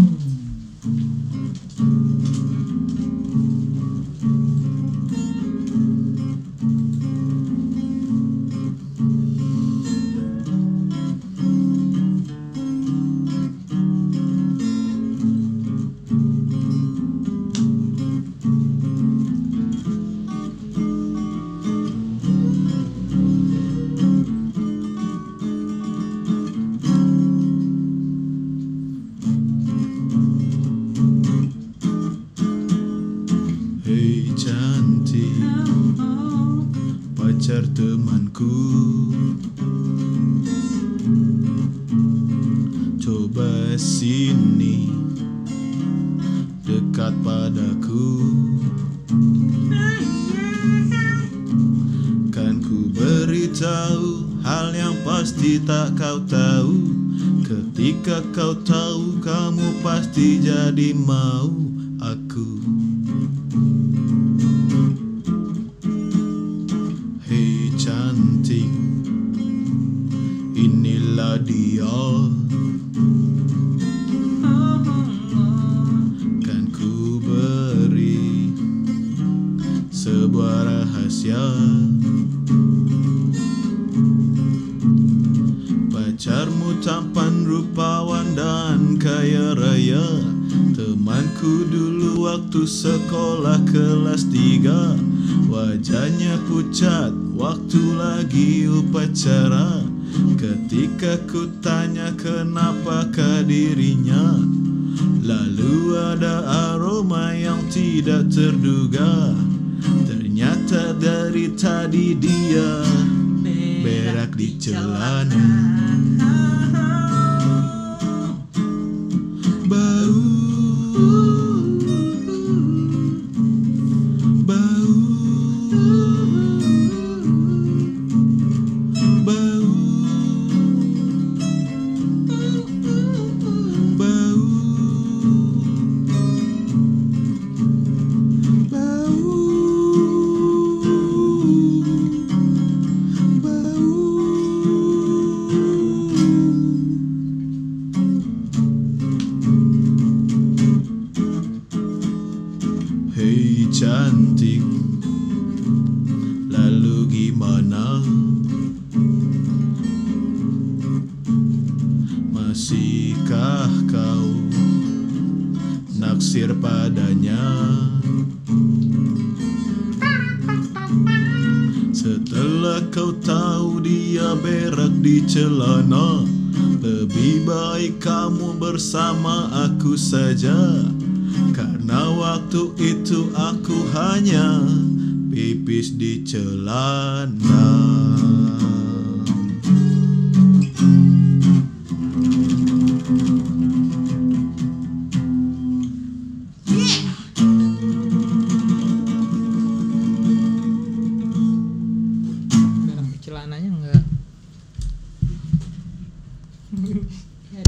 Mm. Pacar temanku. Coba sini dekat padaku. Kan ku beritahu hal yang pasti tak kau tahu. Ketika kau tahu kamu pasti jadi mau aku Inilah dia. Kan ku beri Sebuah rahasia. Pacarmu tampan rupawan dan kaya raya. Temanku dulu waktu sekolah kelas tiga. Wajahnya pucat waktu lagi upacara Ketika ku tanya kenapakah dirinya Lalu ada aroma yang tidak terduga. Ternyata dari tadi dia berak di celana cantik. Lalu gimana? Masihkah kau Naksir padanya? Setelah kau tahu dia berak di celana Lebih baik kamu bersama aku saja Waktu itu aku hanya pipis di celana.